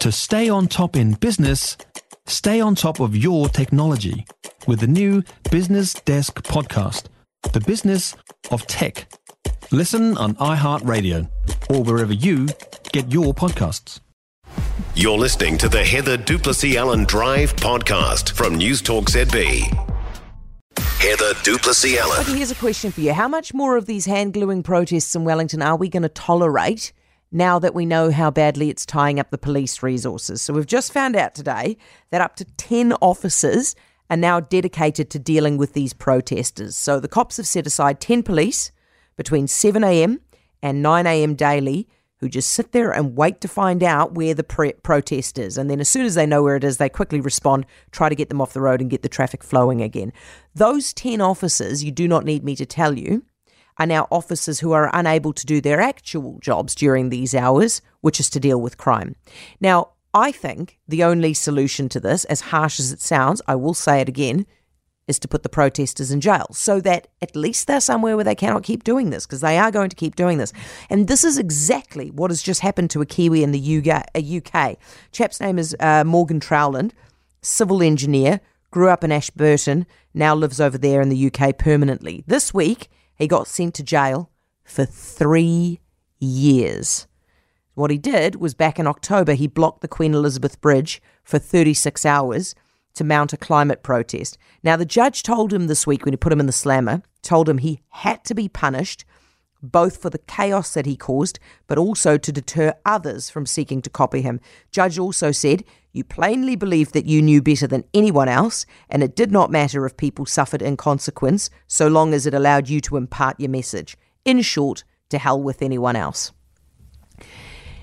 To stay on top in business, stay on top of your technology with the new Business Desk podcast, The Business of Tech. Listen on iHeartRadio or wherever you get your podcasts. You're listening to the Heather du Plessis-Allan Drive podcast from News Talk ZB. Heather du Plessis-Allan. Okay, here's a question for you. How much more of these hand gluing protests in Wellington are we going to tolerate now that we know how badly it's tying up the police resources? So we've just found out today that up to 10 officers are now dedicated to dealing with these protesters. So the cops have set aside 10 police between 7am and 9am daily who just sit there and wait to find out where the pre- protest is. And then as soon as they know where it is, they quickly respond, try to get them off the road and get the traffic flowing again. Those 10 officers, you do not need me to tell you, are now officers who are unable to do their actual jobs during these hours, which is to deal with crime. Now, I think the only solution to this, as harsh as it sounds, I will say it again, is to put the protesters in jail so that at least they're somewhere where they cannot keep doing this because they are going to keep doing this. And this is exactly what has just happened to a Kiwi in the UK. Chap's name is uh, Morgan Trowland, civil engineer, grew up in Ashburton, now lives over there in the UK permanently. This week, he got sent to jail for three years. What he did was back in October, he blocked the Queen Elizabeth Bridge for 36 hours to mount a climate protest. Now, the judge told him this week when he put him in the slammer, told him he had to be punished both for the chaos that he caused, but also to deter others from seeking to copy him. Judge also said, You plainly believed that you knew better than anyone else, and it did not matter if people suffered in consequence, so long as it allowed you to impart your message. In short, to hell with anyone else.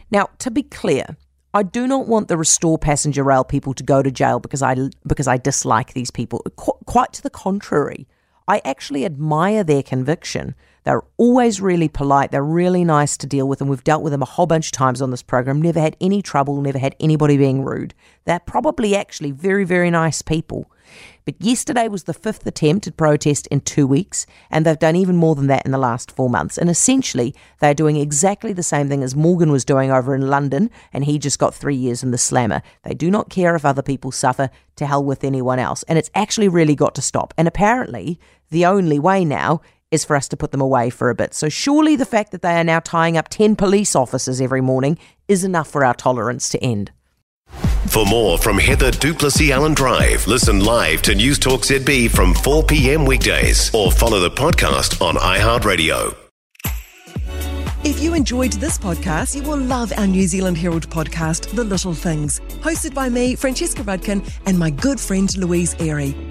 Now, to be clear, I do not want the Restore Passenger Rail people to go to jail because I because I dislike these people. Qu- quite to the contrary, I actually admire their conviction. They're always really polite. They're really nice to deal with, and we've dealt with them a whole bunch of times on this program. Never had any trouble. Never had anybody being rude. They're probably actually very very nice people. But yesterday was the fifth attempt at protest in two weeks, and they've done even more than that in the last four months. And essentially, they're doing exactly the same thing as Morgan was doing over in London, and he just got three years in the slammer. They do not care if other people suffer, to hell with anyone else. And it's actually really got to stop. And apparently, the only way now is for us to put them away for a bit. So surely the fact that they are now tying up 10 police officers every morning is enough for our tolerance to end. For more from Heather du Plessis-Allan Drive, listen live to News Talk ZB from 4 p.m. weekdays or follow the podcast on iHeartRadio. If you enjoyed this podcast, you will love our New Zealand Herald podcast, The Little Things, hosted by me, Francesca Rudkin, and my good friend Louise Ayrie.